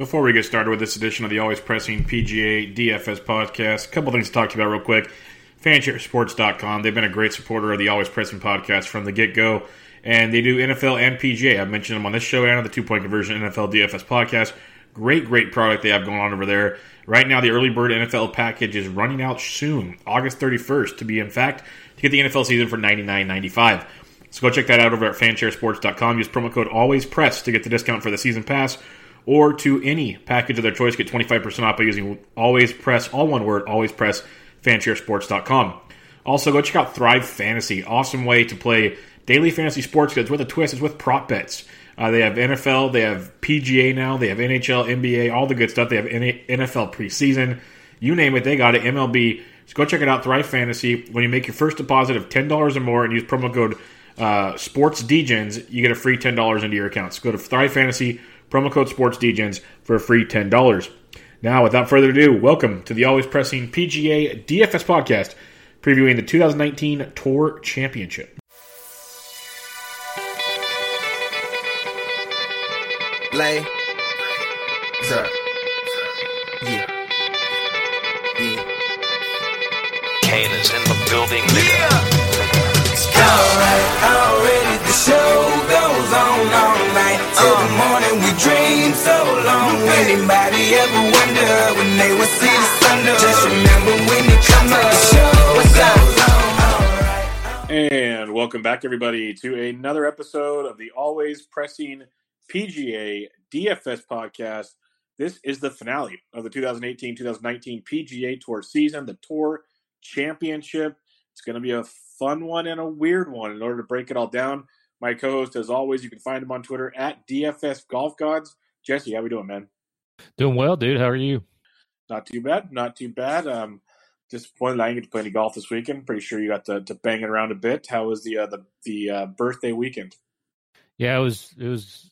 Before we get started with this edition of the Always Pressing PGA DFS podcast, a couple things to talk to you about real quick. Fansharesports.com, they've been a great supporter of the Always Pressing podcast from the get go, and they do NFL and PGA. I've mentioned them on this show and on the Two Point Conversion NFL DFS podcast. Great, great product they have going on over there. Right now, the early bird NFL package is running out soon, August 31st, to be in fact, to get the NFL season for $99.95. So go check that out over at fansharesports.com. Use promo code ALWAYSPRESS to get the discount for the season pass or to any package of their choice. Get 25% off by using Always Press, all one word, Always Press, fansharesports.com. Also, go check out Thrive Fantasy. Awesome way to play daily fantasy sports goods with a twist. It's with prop bets. Uh, they have NFL, they have PGA now, they have NHL, NBA, all the good stuff. They have NFL preseason. You name it, they got it. MLB. So go check it out, Thrive Fantasy. When you make your first deposit of $10 or more and use promo code uh, Sports Degens, you get a free $10 into your account. So go to Thrive Fantasy, promo code Sports Degens for a free $10. Now, without further ado, welcome to the Always Pressing PGA DFS podcast, previewing the 2019 Tour Championship. Lay. Sir. Yeah. Yeah. Kane is in the building, nigga. Yeah. Alright, already the show goes on all night. Till uh. the morning we dream so long. Anybody ever wonder when they will see the sun? Just remember when you come up, show on. And welcome back, everybody, to another episode of the Always Pressing PGA DFS podcast. This is the finale of the 2018 2019 PGA Tour season, the Tour Championship. It's going to be a fun one and a weird one. In order to break it all down, my co host, as always, you can find him on Twitter at DFS Golf Gods. Jesse, how we doing, man? Doing well, dude. How are you? Not too bad. Not too bad. Um, disappointed I didn't get to play any golf this weekend. Pretty sure you got to, to bang it around a bit. How was the uh, the the uh, birthday weekend? Yeah, it was it was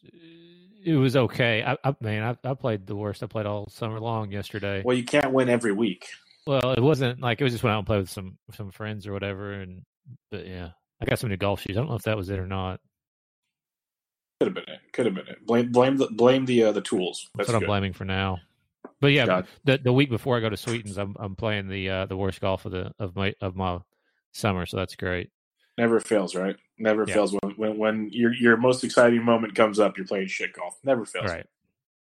it was okay. I, I man, I, I played the worst. I played all summer long yesterday. Well, you can't win every week. Well, it wasn't like it was just went out and played with some some friends or whatever, and but yeah, I got some new golf shoes. I don't know if that was it or not. Could have been it. Could have been it. Blame blame the blame the uh, the tools. That's, That's what good. I'm blaming for now. But yeah, the the week before I go to Sweetens, I'm I'm playing the uh, the worst golf of the of my of my summer, so that's great. Never fails, right? Never yeah. fails when, when when your your most exciting moment comes up. You're playing shit golf. Never fails. Right.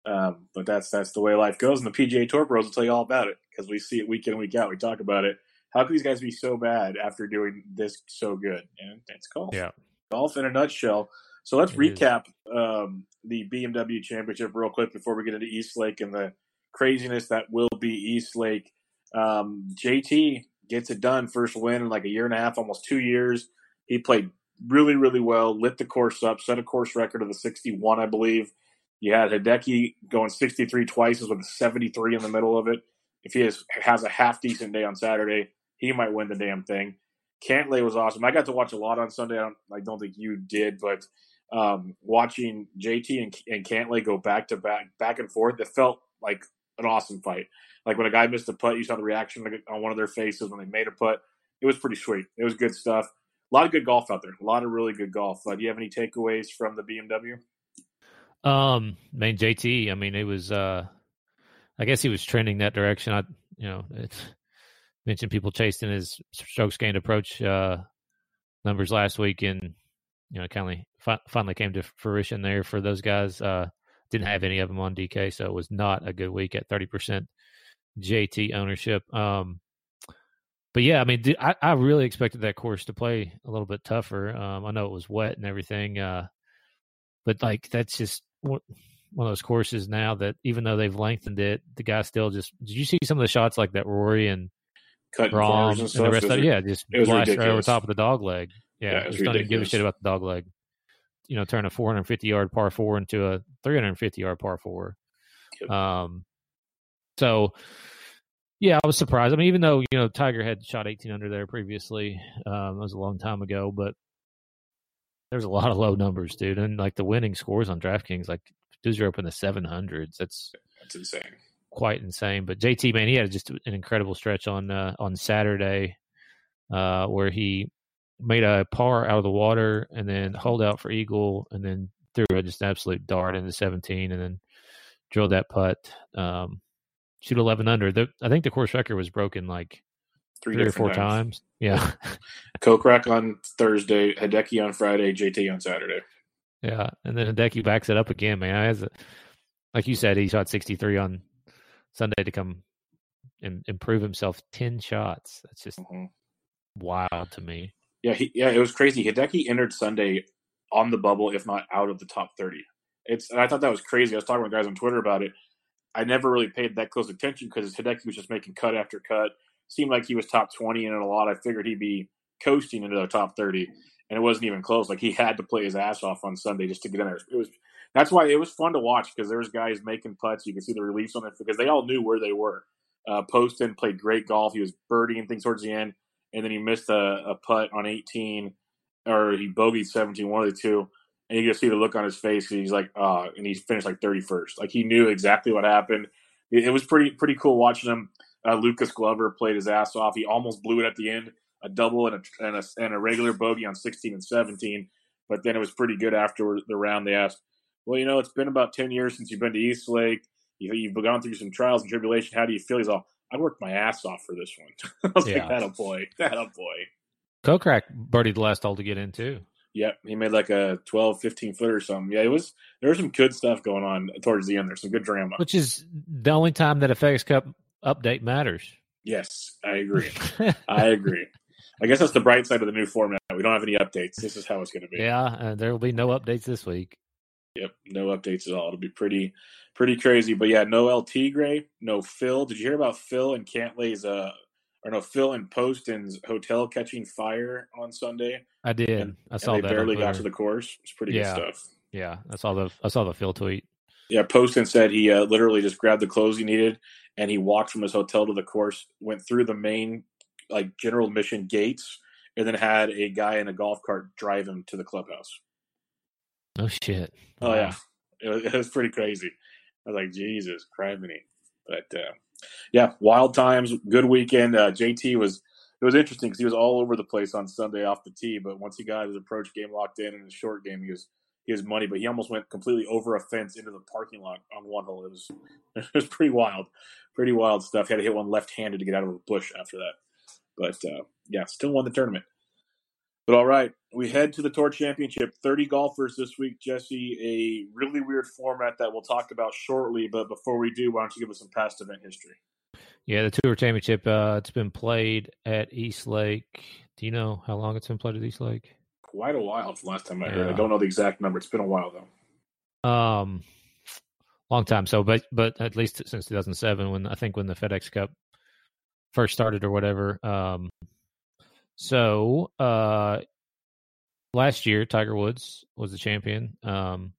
Um, but that's that's the way life goes, and the PGA Tour pros will tell you all about it because we see it week in week out. We talk about it. How can these guys be so bad after doing this so good? And it's golf. Yeah, golf in a nutshell. So let's it recap um, the BMW Championship real quick before we get into East Lake and the craziness that will be East Lake. Um, JT gets it done, first win in like a year and a half, almost two years. He played really, really well, lit the course up, set a course record of the 61, I believe. You had Hideki going 63 twice with a 73 in the middle of it. If he has, has a half decent day on Saturday, he might win the damn thing. Cantlay was awesome. I got to watch a lot on Sunday. I don't, I don't think you did, but um, watching JT and, and Cantlay go back to back, back and forth, it felt like an awesome fight. Like when a guy missed a putt, you saw the reaction on one of their faces when they made a putt. It was pretty sweet. It was good stuff a lot of good golf out there. A lot of really good golf. Uh, do you have any takeaways from the BMW? Um, main JT. I mean, it was. uh I guess he was trending that direction. I, you know, it's mentioned people chasing his strokes gained approach uh numbers last week, and you know, kind of finally came to fruition there for those guys. Uh Didn't have any of them on DK, so it was not a good week at thirty percent JT ownership. Um, but yeah, I mean, I, I really expected that course to play a little bit tougher. Um, I know it was wet and everything, uh, but like that's just one, one of those courses now that even though they've lengthened it, the guy still just. Did you see some of the shots like that Rory and Cut Rahm and, and, the rest of it? Yeah, just blast right over top of the dog leg. Yeah, yeah just don't even give a shit about the dog leg. You know, turn a 450 yard par four into a 350 yard par four. Yep. Um, so yeah, I was surprised. I mean, even though you know Tiger had shot 18 under there previously, um, that was a long time ago, but there's a lot of low numbers, dude. And like the winning scores on DraftKings, like dudes are up in the 700s. That's that's insane, quite insane. But JT, man, he had just an incredible stretch on uh, on Saturday, uh, where he made a par out of the water and then hold out for eagle and then threw a just absolute dart into 17 and then drilled that putt. Um, shoot 11 under. The, I think the course record was broken like three, three or four times. times. Yeah. Kokrak on Thursday, Hideki on Friday, JT on Saturday. Yeah, and then Hideki backs it up again, man. Has a, like you said, he shot 63 on Sunday to come and improve himself 10 shots. That's just mm-hmm. wild to me. Yeah, he, yeah, it was crazy. Hideki entered Sunday on the bubble, if not out of the top 30. It's and I thought that was crazy. I was talking with guys on Twitter about it. I never really paid that close attention because Hideki was just making cut after cut. Seemed like he was top 20 in it a lot. I figured he'd be coasting into the top 30, and it wasn't even close. Like he had to play his ass off on Sunday just to get in there. It was that's why it was fun to watch because there was guys making putts. You could see the reliefs on it because they all knew where they were. Uh, Poston played great golf. He was birdieing things towards the end, and then he missed a, a putt on 18, or he bogeyed 17, one of the two. And you can see the look on his face. He's like, and he finished like 31st. Like he knew exactly what happened. It, it was pretty pretty cool watching him. Uh, Lucas Glover played his ass off. He almost blew it at the end, a double and a, and a, and a regular bogey on 16 and 17. But then it was pretty good after the round. They asked, well, you know, it's been about 10 years since you've been to East Lake. You, you've gone through some trials and tribulation. How do you feel? He's all, I worked my ass off for this one. I was yeah. like, that a boy. That a boy. Kokrak birdied the last hole to get in, too. Yep, he made like a 12, 15 foot or something. Yeah, it was there was some good stuff going on towards the end. There's some good drama, which is the only time that a FedEx Cup update matters. Yes, I agree. I agree. I guess that's the bright side of the new format. We don't have any updates. This is how it's going to be. Yeah, uh, there will be no updates this week. Yep, no updates at all. It'll be pretty, pretty crazy. But yeah, no El Tigre, no Phil. Did you hear about Phil and Cantlay's uh, or no Phil and Poston's hotel catching fire on Sunday? I did. And, I saw they that. Barely got to the course. It's pretty yeah. good stuff. Yeah, I saw the I saw the Phil tweet. Yeah, Poston said he uh, literally just grabbed the clothes he needed and he walked from his hotel to the course, went through the main like general admission gates, and then had a guy in a golf cart drive him to the clubhouse. Oh shit! Oh wow. yeah, it was, it was, pretty crazy. I was like, Jesus, criminy. But uh, yeah, wild times, good weekend. Uh, JT was it was interesting because he was all over the place on Sunday off the tee, but once he got his approach game locked in in his short game, he was he was money. But he almost went completely over a fence into the parking lot on one hole. It was it was pretty wild, pretty wild stuff. He had to hit one left handed to get out of a bush after that. But uh, yeah, still won the tournament. But all right, we head to the Tour Championship. 30 golfers this week, Jesse. A really weird format that we'll talk about shortly. But before we do, why don't you give us some past event history? Yeah, the Tour Championship, uh, it's been played at East Lake. Do you know how long it's been played at East Lake? Quite a while. It's the last time I heard. Yeah. I don't know the exact number. It's been a while though. Um, long time. So, but but at least since 2007, when I think when the FedEx Cup first started or whatever. Um, so uh, last year, Tiger Woods was the champion, um,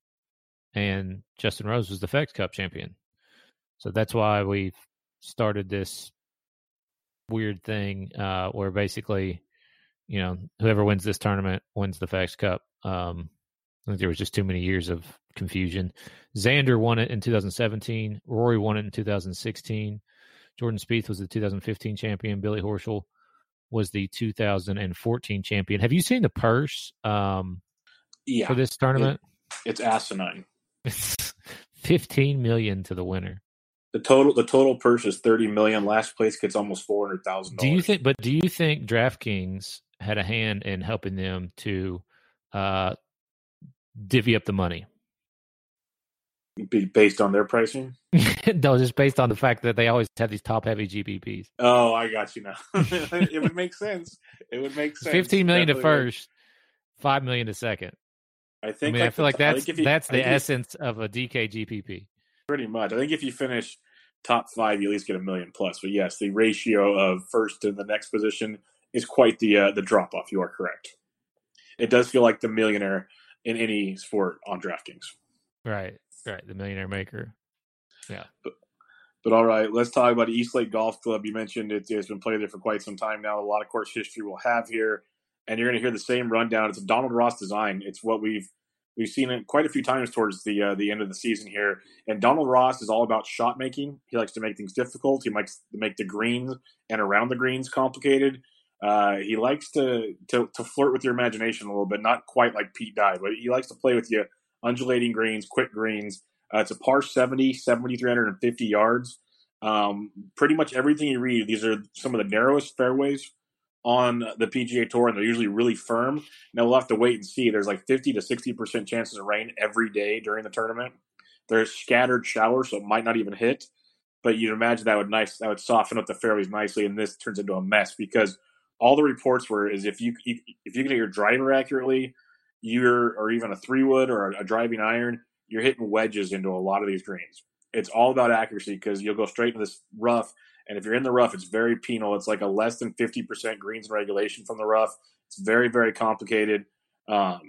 and Justin Rose was the FedEx Cup champion. So that's why we started this weird thing uh, where basically, you know, whoever wins this tournament wins the FedEx Cup. Um, I think there was just too many years of confusion. Xander won it in 2017. Rory won it in 2016. Jordan Spieth was the 2015 champion. Billy Horschel was the 2014 champion. Have you seen the purse um, yeah, for this tournament? It, it's asinine. 15 million to the winner. The total the total purse is 30 million. Last place gets almost 400,000. Do you think but do you think DraftKings had a hand in helping them to uh divvy up the money? Be based on their pricing? no, just based on the fact that they always have these top heavy GPPs. Oh, I got you now. it would make sense. It would make sense. Fifteen million Definitely to first, would. five million to second. I think. I mean, like I feel like that's you, that's the essence of a DK GPP. Pretty much. I think if you finish top five, you at least get a million plus. But yes, the ratio of first to the next position is quite the uh, the drop off. You are correct. It does feel like the millionaire in any sport on DraftKings. Right. Right, the Millionaire Maker. Yeah. But, but all right, let's talk about East Lake Golf Club. You mentioned it, has been played there for quite some time now. A lot of course history we'll have here, and you're going to hear the same rundown. It's a Donald Ross design. It's what we've we've seen it quite a few times towards the uh, the end of the season here. And Donald Ross is all about shot making. He likes to make things difficult. He likes to make the greens and around the greens complicated. Uh, he likes to, to to flirt with your imagination a little bit, not quite like Pete Dye, but he likes to play with you undulating greens, quick greens. Uh, it's a par 70, 7,350 yards. Um, pretty much everything you read, these are some of the narrowest fairways on the PGA Tour, and they're usually really firm. Now we'll have to wait and see. There's like 50 to 60 percent chances of rain every day during the tournament. There's scattered showers, so it might not even hit. But you'd imagine that would nice that would soften up the fairways nicely, and this turns into a mess because all the reports were is if you if you can hit your driver accurately, you're or even a three wood or a driving iron, you're hitting wedges into a lot of these greens. It's all about accuracy because you'll go straight into this rough, and if you're in the rough, it's very penal. It's like a less than fifty percent greens in regulation from the rough. It's very very complicated. Um,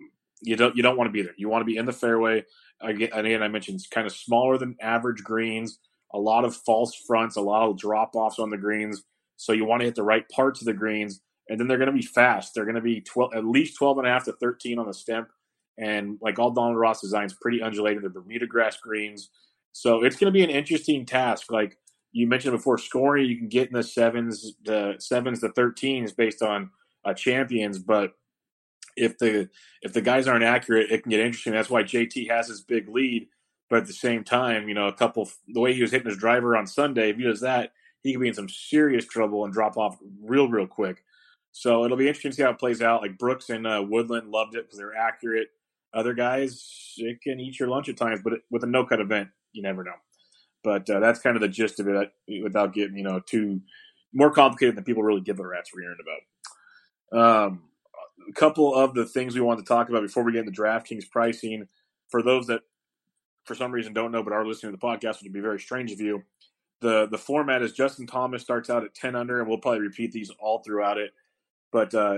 you don't you don't want to be there. You want to be in the fairway. Again, again, I mentioned it's kind of smaller than average greens. A lot of false fronts, a lot of drop offs on the greens. So you want to hit the right parts of the greens, and then they're going to be fast. They're going to be 12, at least 12 and a half to 13 on the Stimp. And like all Donald Ross designs, pretty undulated. They're Bermuda grass greens. So it's going to be an interesting task. Like you mentioned before, scoring you can get in the sevens, the sevens, the 13s based on uh, champions, but if the if the guys aren't accurate, it can get interesting. That's why JT has his big lead. But at the same time, you know, a couple the way he was hitting his driver on Sunday, if he does that, he could be in some serious trouble and drop off real, real quick. So it'll be interesting to see how it plays out. Like Brooks and uh, Woodland loved it because they're accurate. Other guys, it can eat your lunch at times, but with a no cut event, you never know. But uh, that's kind of the gist of it, without getting you know too more complicated than people really give a rat's rear end about. Um, a couple of the things we want to talk about before we get into DraftKings pricing. For those that, for some reason, don't know but are listening to the podcast, which would be very strange of you, the the format is Justin Thomas starts out at ten under, and we'll probably repeat these all throughout it. But uh,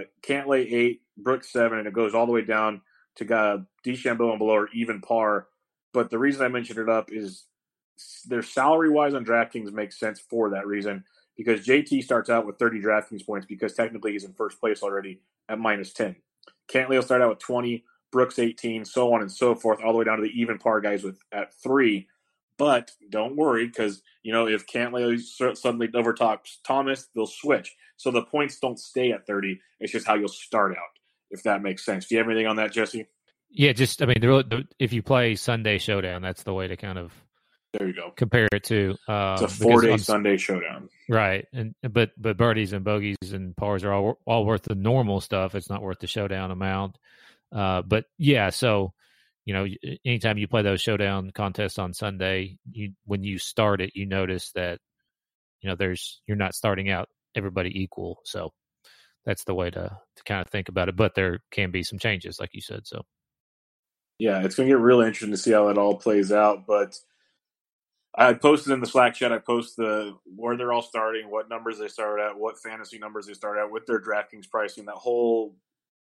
eight, Brooks seven, and it goes all the way down to uh, and below are even par. But the reason I mentioned it up is their salary wise on DraftKings makes sense for that reason because JT starts out with 30 DraftKings points because technically he's in first place already at minus 10. Cantlay will start out with 20, Brooks 18, so on and so forth, all the way down to the even par guys with at three. But don't worry because you know if Cantlay suddenly overtops Thomas, they'll switch. So the points don't stay at 30. It's just how you'll start out, if that makes sense. Do you have anything on that, Jesse? Yeah, just I mean, the, the, if you play Sunday Showdown, that's the way to kind of there you go. Compare it to um, it's a four day Sunday showdown, right? And but but birdies and bogeys and pars are all all worth the normal stuff. It's not worth the showdown amount. Uh, but yeah, so you know, anytime you play those showdown contests on Sunday, you when you start it, you notice that you know there's you're not starting out everybody equal. So that's the way to to kind of think about it. But there can be some changes, like you said. So yeah, it's going to get really interesting to see how it all plays out. But I posted in the Slack chat. I post the where they're all starting, what numbers they start at, what fantasy numbers they start at with their DraftKings pricing. That whole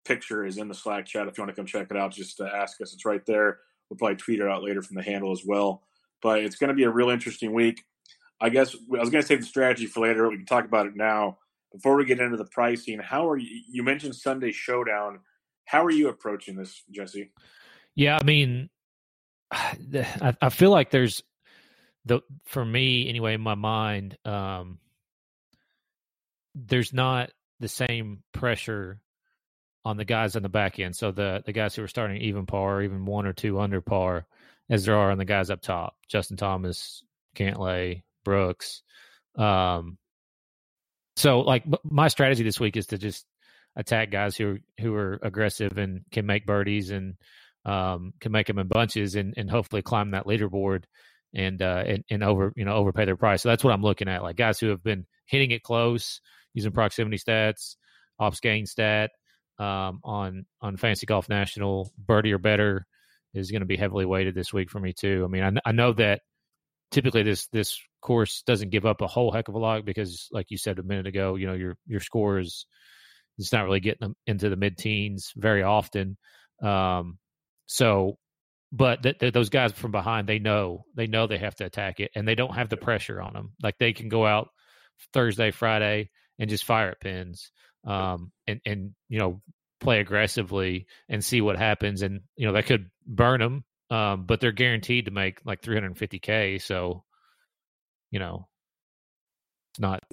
picture is in the Slack chat. If you want to come check it out, just ask us. It's right there. We'll probably tweet it out later from the handle as well. But it's going to be a real interesting week. I guess I was going to save the strategy for later. We can talk about it now. Before we get into the pricing, how are you? You mentioned Sunday Showdown. How are you approaching this, Jesse? Yeah, I mean, I feel like there's the for me anyway in my mind um there's not the same pressure on the guys on the back end so the the guys who are starting even par or even one or two under par as there are on the guys up top justin thomas cantlay brooks um so like my strategy this week is to just attack guys who who are aggressive and can make birdies and um, can make them in bunches and, and hopefully climb that leaderboard and uh and, and over you know overpay their price. So that's what I'm looking at. Like guys who have been hitting it close using proximity stats, ops gain stat um, on on Fantasy Golf National, birdie or better is going to be heavily weighted this week for me too. I mean, I, I know that typically this this course doesn't give up a whole heck of a lot because, like you said a minute ago, you know your your score is it's not really getting them into the mid teens very often. Um, so but th- th- those guys from behind they know they know they have to attack it and they don't have the pressure on them like they can go out thursday friday and just fire at pins um, and and you know play aggressively and see what happens and you know that could burn them um, but they're guaranteed to make like 350k so you know it's not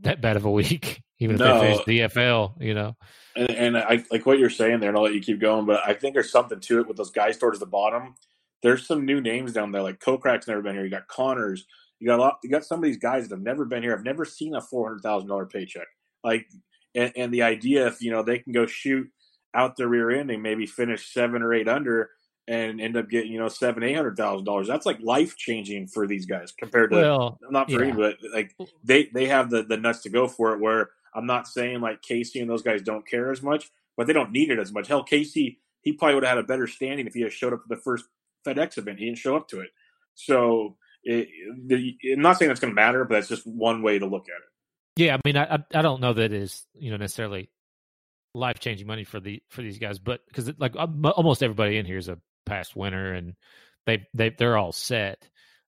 that bad of a week even if no. they finish DFL, you know. And, and I like what you're saying there, and I'll let you keep going. But I think there's something to it with those guys towards the bottom. there's some new names down there. Like Kokrak's never been here. You got Conners. You got a lot. You got some of these guys that have never been here. I've never seen a four hundred thousand dollar paycheck. Like, and, and the idea if you know they can go shoot out their rear end and maybe finish seven or eight under and end up getting you know seven eight hundred thousand dollars. That's like life changing for these guys compared to well, not for yeah. me, but like they they have the the nuts to go for it. Where I'm not saying like Casey and those guys don't care as much, but they don't need it as much. Hell, Casey he probably would have had a better standing if he had showed up to the first FedEx event. He didn't show up to it, so it, the, I'm not saying that's going to matter, but that's just one way to look at it. Yeah, I mean, I I don't know that is you know necessarily life changing money for the for these guys, but because like almost everybody in here is a past winner and they they they're all set.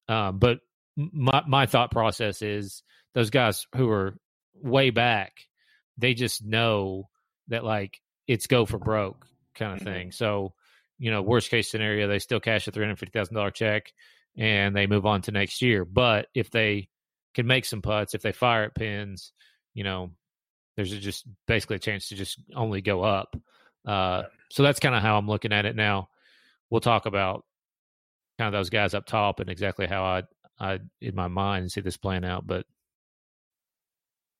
Um, but my my thought process is those guys who are way back, they just know that like it's go for broke kind of mm-hmm. thing. So, you know, worst case scenario, they still cash a three hundred fifty thousand dollar check and they move on to next year. But if they can make some putts, if they fire at pins, you know, there's just basically a chance to just only go up. Uh, so that's kind of how I'm looking at it now we'll talk about kind of those guys up top and exactly how I I in my mind see this playing out. But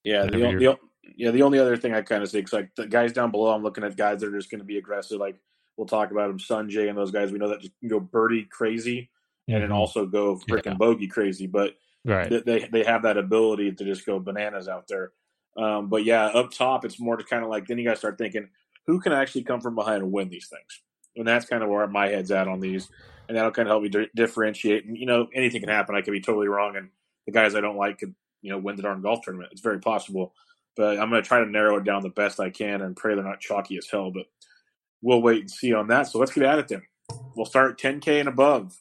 yeah, the, the, yeah, the only other thing I kind of see is like the guys down below, I'm looking at guys that are just going to be aggressive. Like we'll talk about them, Sunjay and those guys. We know that just can go birdie crazy mm-hmm. and then also go freaking yeah. bogey crazy. But right. they they have that ability to just go bananas out there. Um, but yeah, up top, it's more to kind of like then you guys start thinking who can actually come from behind and win these things and that's kind of where my head's at on these, and that'll kind of help me di- differentiate. And you know, anything can happen. I could be totally wrong, and the guys I don't like could you know win the darn golf tournament. It's very possible, but I'm going to try to narrow it down the best I can and pray they're not chalky as hell. But we'll wait and see on that. So let's get at it then. We'll start 10k and above.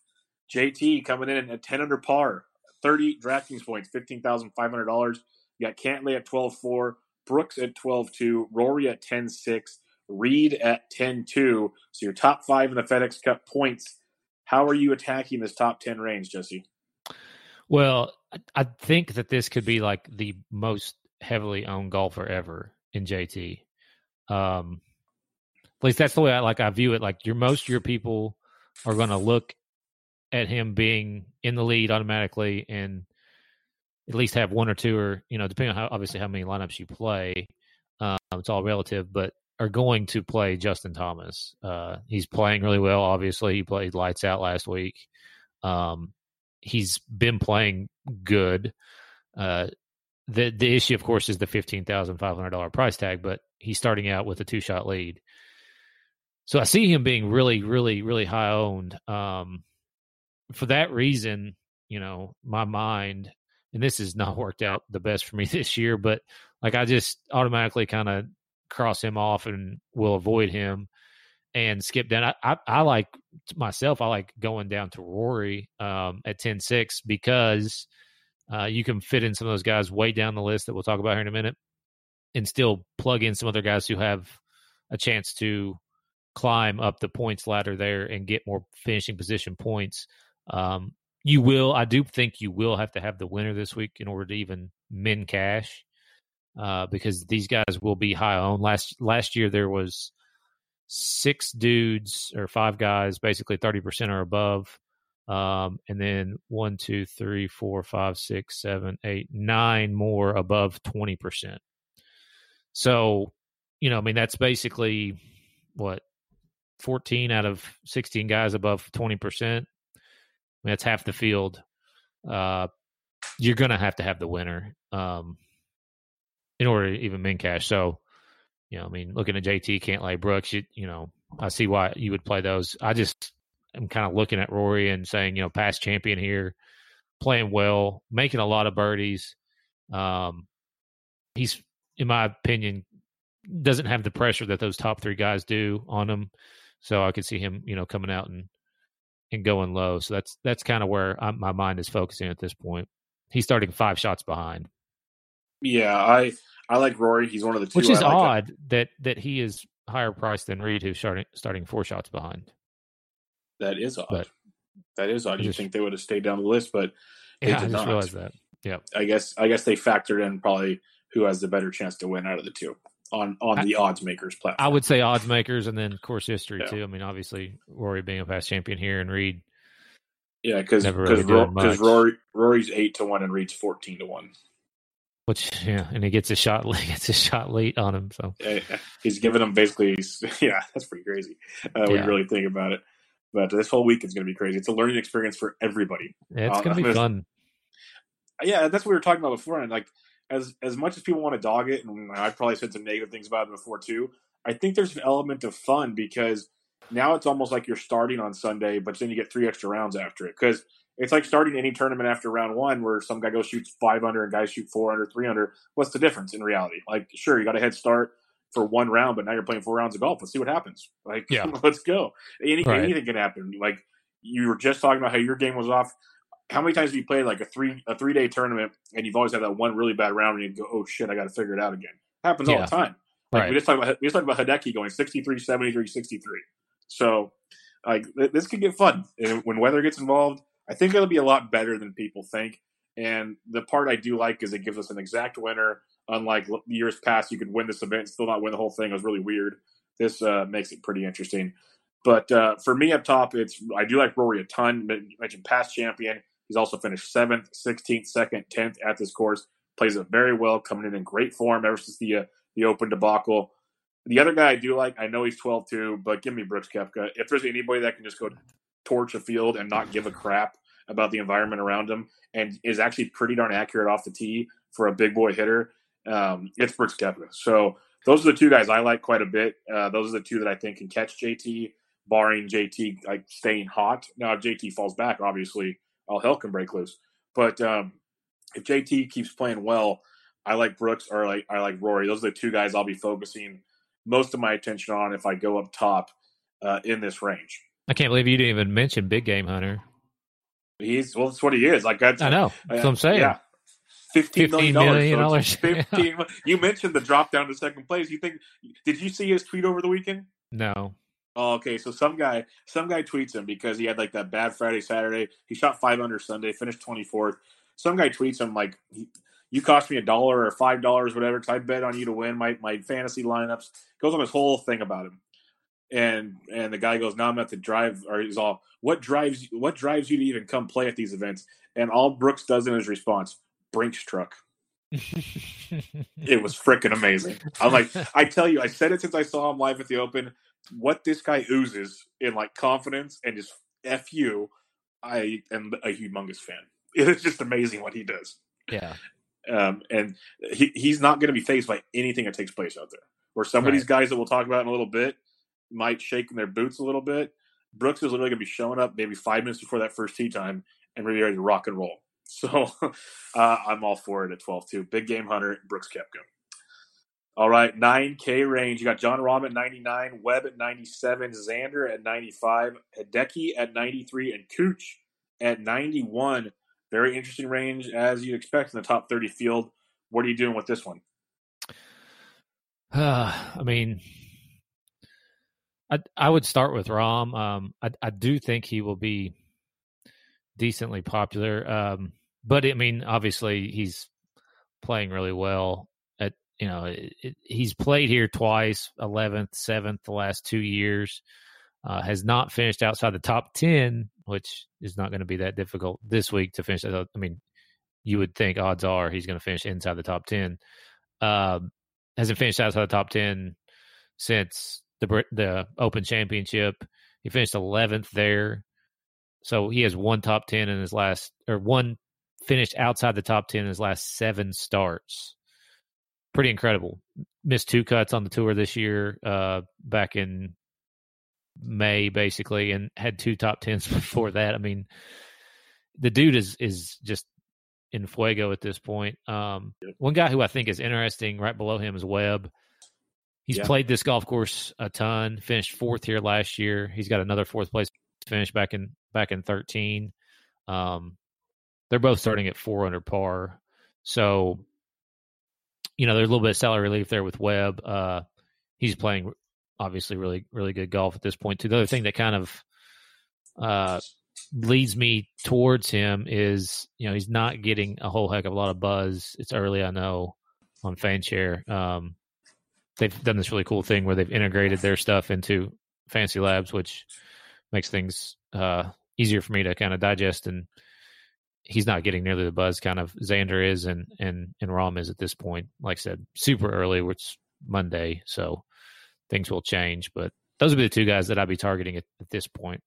JT coming in at 10 under par, 30 DraftKings points, $15,500. You got Cantlay at 12.4, Brooks at 12.2, Rory at 10.6, Reed at 10 2. So your top five in the FedEx Cup points. How are you attacking this top 10 range, Jesse? Well, I think that this could be like the most heavily owned golfer ever in JT. Um, at least that's the way I like I view it. Like your most of your people are going to look at him being in the lead automatically and at least have one or two or you know depending on how obviously how many lineups you play um, it's all relative but are going to play Justin Thomas. Uh, he's playing really well. Obviously, he played lights out last week. Um, he's been playing good. Uh, the the issue, of course, is the fifteen thousand five hundred dollar price tag, but he's starting out with a two shot lead. So I see him being really, really, really high owned. Um, for that reason, you know, my mind, and this has not worked out the best for me this year, but like I just automatically kind of cross him off and will avoid him and skip down. I, I, I like myself, I like going down to Rory um, at 10 6 because uh, you can fit in some of those guys way down the list that we'll talk about here in a minute and still plug in some other guys who have a chance to climb up the points ladder there and get more finishing position points. Um, you will, I do think you will have to have the winner this week in order to even min cash uh, because these guys will be high on. Last last year there was six dudes or five guys, basically thirty percent or above, um, and then one, two, three, four, five, six, seven, eight, nine more above twenty percent. So, you know, I mean, that's basically what fourteen out of sixteen guys above twenty percent. Mean, that's half the field. Uh, you're going to have to have the winner. Um, in order to even min cash. So, you know, I mean, looking at JT, Cantlay Brooks, you, you know, I see why you would play those. I just am kind of looking at Rory and saying, you know, past champion here, playing well, making a lot of birdies. Um, he's, in my opinion, doesn't have the pressure that those top three guys do on him. So I could see him, you know, coming out and and going low. So that's that's kind of where I'm, my mind is focusing at this point. He's starting five shots behind. Yeah, I I like Rory. He's one of the two. Which is like odd that that he is higher priced than Reed, who's starting starting four shots behind. That is odd. But that is odd. You think they would have stayed down the list, but they yeah, did not. realized that. Yeah, I guess I guess they factored in probably who has the better chance to win out of the two on on I, the odds makers platform. I would say odds makers, and then course history yeah. too. I mean, obviously Rory being a past champion here, and Reed Yeah, because Never really because. Rory Rory's eight to one and Reed's fourteen to one. Which yeah, and he gets a shot. He gets a shot late on him. So Yeah, He's giving them basically. Yeah, that's pretty crazy uh, when Yeah. you really think about it. But this whole week is going to be crazy. It's a learning experience for everybody. yeah, it's Uh, gonna be fun. Yeah, that's what we were talking about before. And like, as as much as people want to dog it, and I've probably said some negative things about it before too. I think there's an element of fun because now it's almost like you're starting on Sunday, but then you get three extra rounds after it. Because it's like starting any tournament after round one, where some guy goes shoots 500 and guys shoot 400, 300. What's the difference in reality? Like, sure, you got a head start for one round, but now you're playing four rounds of golf. Let's see what happens. Like, Yeah. let's go. Any, Right. Anything can happen. Like you were just talking about how your game was off. How many times have you played like a three a three day tournament and you've always had that one really bad round and you go, oh shit, I got to figure it out again. Happens all the time. Like Right. we just talked about we just talked about Hideki going 63, 73, 63. So like th- this could get fun and when weather gets involved. I think it'll be a lot better than people think. And the part I do like is it gives us an exact winner. Unlike years past, you could win this event still not win the whole thing. It was really weird. This uh, makes it pretty interesting. But uh, for me up top, it's I do like Rory a ton. You mentioned past champion. He's also finished seventh, sixteenth, second, tenth at this course. Plays it very well, coming in in great form ever since the uh, the Open debacle. The other guy I do like, I know he's twelve too, but give me Brooks Koepka. If there's anybody that can just go torch a field and not give a crap about the environment around him, and is actually pretty darn accurate off the tee for a big boy hitter, um, it's Brooks Koepka. So those are the two guys I like quite a bit. Uh, those are the two that I think can catch JT, barring JT like staying hot. Now, if JT falls back, obviously all hell can break loose. But um, if JT keeps playing well, I like Brooks or like I like Rory. Those are the two guys I'll be focusing most of my attention on if I go up top uh, in this range. I can't believe you didn't even mention Big Game Hunter. He's well, that's what he is. Like that's I know. That's what I'm saying. Yeah. Fifteen million $15 dollars. million So. Fifteen. You mentioned the drop down to second place. You think? Did you see his tweet over the weekend? No. Oh, okay. So some guy, some guy tweets him because he had like that bad Friday, Saturday. He shot five under Sunday, finished twenty fourth. Some guy tweets him like, "You cost me a dollar or five dollars, whatever, because I bet on you to win my my fantasy lineups." Goes on this whole thing about him, and and the guy goes, "Now I'm at the drive," or he's all, "What drives what drives you to even come play at these events?" And all Brooks does in his response, "Brinks truck." It was freaking amazing. I'm like, I tell you, I said it since I saw him live at the Open. What this guy oozes in like confidence and just f you, I am a humongous fan. It's just amazing what he does, yeah. um, and he, he's not going to be faced by anything that takes place out there. Where some of these guys that we'll talk about in a little bit might shake in their boots a little bit. Brooks is literally going to be showing up maybe five minutes before that first tee time and ready to rock and roll. So uh, I'm all for it at 12 too. Big game hunter, Brooks Koepka. All right, 9K range. You got Jon Rahm at 99, Webb at 97, Xander at 95, Hideki at 93, and Cooch at 91. Very interesting range as you'd expect in the top 30 field. What are you doing with this one? Uh, I mean, I I would start with Rahm. Um, I I do think he will be decently popular. Um, but I mean, obviously he's playing really well. You know, it, it, he's played here twice, eleventh, seventh, the last two years. Uh, has not finished outside the top ten, which is not going to be that difficult this week to finish. I mean, you would think odds are he's going to finish inside the top ten. Um, hasn't finished outside the top ten since the the Open Championship. He finished 11th there, so he has one top ten in his last, or one finished outside the top ten in his last seven starts. Pretty incredible. Missed two cuts on the tour this year, uh, back in May, basically, and had two top tens before that. I mean, the dude is is just in fuego at this point. Um, one guy who I think is interesting right below him is Webb. He's Yeah. played this golf course a ton. Finished fourth here last year. He's got another fourth place finish back in back in thirteen. Um, they're both starting at four under par. So, you know, there's a little bit of salary relief there with Webb. Uh, he's playing obviously really really good golf at this point too. The other thing that kind of uh, leads me towards him is you know he's not getting a whole heck of a lot of buzz. It's early, I know, on FanShare. Um, they've done this really cool thing where they've integrated their stuff into FantasyLabs, which makes things uh, easier for me to kind of digest. And he's not getting nearly the buzz kind of Xander is and and and Rahm is at this point. Like I said, super early, which Monday, so things will change. But those would be the two guys that I'd be targeting at, at this point.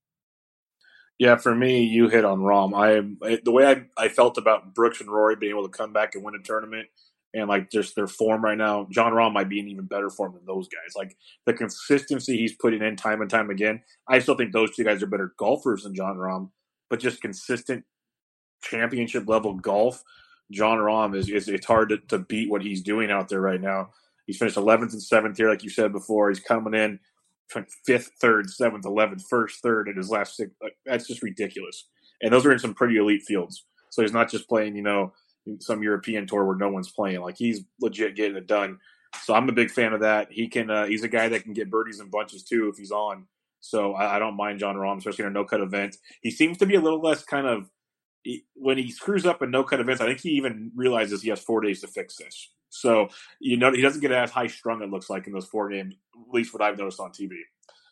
Yeah, for me, you hit on Rahm. I the way I, I felt about Brooks and Rory being able to come back and win a tournament and like just their form right now, Jon Rahm might be in even better form than those guys. Like the consistency he's putting in time and time again. I still think those two guys are better golfers than Jon Rahm, but just consistent championship level golf. Jon Rahm is, is it's hard to, to beat what he's doing out there right now. He's finished 11th and 7th here, like you said before. He's coming in fifth, third, seventh, eleventh, first, third in his last six. That's just ridiculous. And those are in some pretty elite fields. So he's not just playing, you know, some European tour where no one's playing. Like he's legit getting it done. So I'm a big fan of that. He can. Uh, he's a guy that can get birdies and bunches too if he's on. So I, I don't mind Jon Rahm, especially in a no cut event. He seems to be a little less kind of he, when he screws up in no cut events. I think he even realizes he has four days to fix this. So you know he doesn't get as high strung. It looks like in those four games, at least what I've noticed on TV.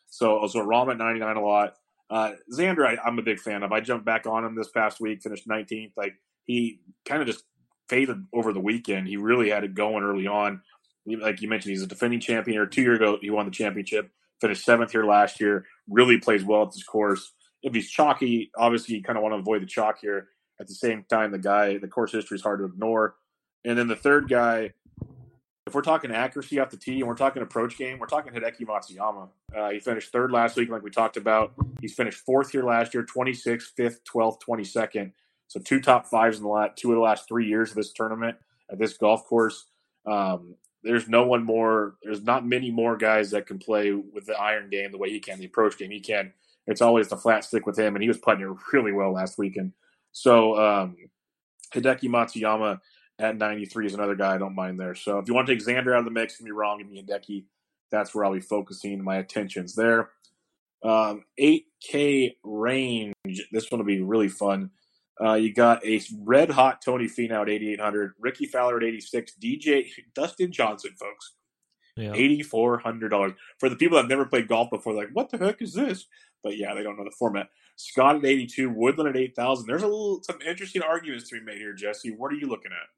So so Rahm at 99 a lot. Uh, Xander, I, am a big fan of. I jumped back on him this past week, finished 19th. Like he kind of just faded over the weekend. He really had it going early on. Like you mentioned, he's a defending champion. Or two years ago, he won the championship. Finished seventh here last year. Really plays well at this course. If he's chalky, obviously you kind of want to avoid the chalk here. At the same time, the guy, the course history is hard to ignore. And then the third guy, if we're talking accuracy off the tee and we're talking approach game, we're talking Hideki Matsuyama. Uh, he finished third last week, like we talked about. He's finished fourth here last year, 26th, 5th, 12th, 22nd. So two top fives in the last two of the last three years of this tournament at this golf course. Um, there's no one more. There's not many more guys that can play with the iron game the way he can, the approach game he can. It's always the flat stick with him, and he was putting it really well last weekend. So um, Hideki Matsuyama at 93 is another guy I don't mind there. So if you want to take Xander out of the mix, give me Rahm, give me Hideki. That's where I'll be focusing my attentions there. Um, 8K range. This one will be really fun. Uh, you got a red hot Tony Finau at 8,800, Rickie Fowler at 86, DJ Dustin Johnson, folks, yeah. $8,400. For the people that have never played golf before, like, what the heck is this? But yeah, they don't know the format. Scott at 82, Woodland at 8,000. There's a little, some interesting arguments to be made here, Jesse. What are you looking at?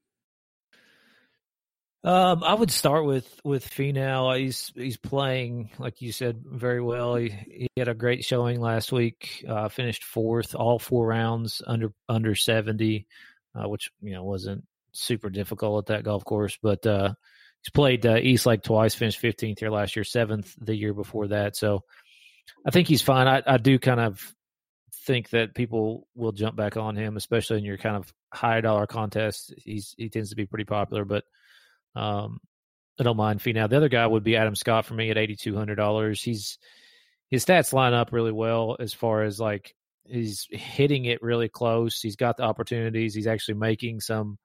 Um, I would start with with Finau. He's he's playing like you said very well. He, he had a great showing last week. Uh, finished fourth all four rounds under under seventy, uh, which you know wasn't super difficult at that golf course. But uh, he's played uh, East Lake twice. Finished fifteenth here last year, seventh the year before that. So I think he's fine. I, I do kind of think that people will jump back on him, especially in your kind of high dollar contests. He's he tends to be pretty popular, but um, I don't mind Finau. The other guy would be Adam Scott for me at eighty two hundred dollars. He's his stats line up really well as far as like he's hitting it really close. He's got the opportunities. He's actually making some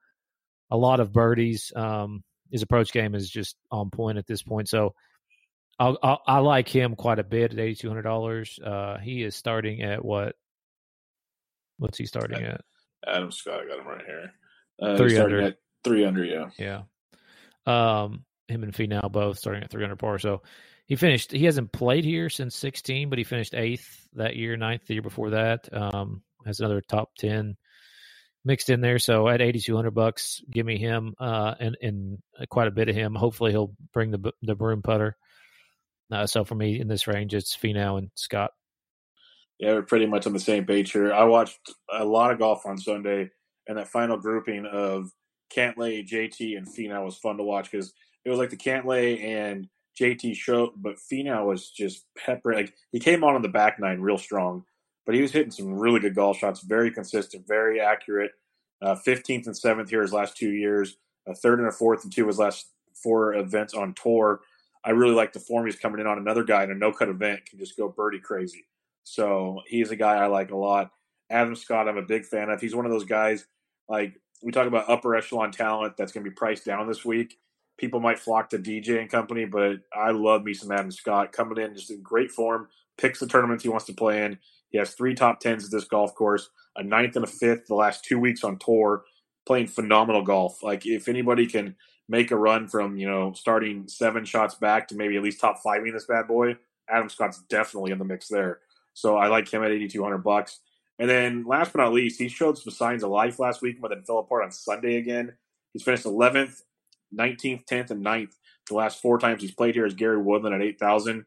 a lot of birdies. Um, his approach game is just on point at this point. So I'll, I'll, i like him quite a bit at eighty two hundred dollars. Uh, he is starting at what? What's he starting at? Adam Scott, I got him right here. Uh, three hundred. Three hundred, yeah. Yeah. Um, him and Finau both starting at 300 par. So he finished. He hasn't played here since 16, but he finished eighth that year, ninth the year before that. Um, has another top 10 mixed in there. So at 8,200 bucks, give me him uh, and and quite a bit of him. Hopefully he'll bring the the broom putter. Uh, so for me in this range, it's Finau and Scott. Yeah, we're pretty much on the same page here. I watched a lot of golf on Sunday, and that final grouping of Cantlay, JT, and Finau was fun to watch because it was like the Cantlay and JT show, but Finau was just pepper. Like he came on on the back nine real strong, but he was hitting some really good golf shots, very consistent, very accurate. Uh, 15th and 7th here his last two years, a third and a fourth and two his last four events on tour. I really like the form he's coming in on. Another guy in a no cut event can just go birdie crazy. So he's a guy I like a lot. Adam Scott, I'm a big fan of. He's one of those guys like we talk about upper echelon talent that's going to be priced down this week. People might flock to DJ and company, but I love me some Adam Scott coming in just in great form. Picks the tournaments he wants to play in. He has three top tens at this golf course, a ninth and a fifth the last two weeks on tour, playing phenomenal golf. Like if anybody can make a run from you know starting seven shots back to maybe at least top five in this bad boy, Adam Scott's definitely in the mix there. So I like him at eighty two hundred bucks. And then last but not least, he showed some signs of life last week, but then fell apart on Sunday again. He's finished 11th, 19th, 10th, and 9th the last four times he's played here is Gary Woodland at 8,000.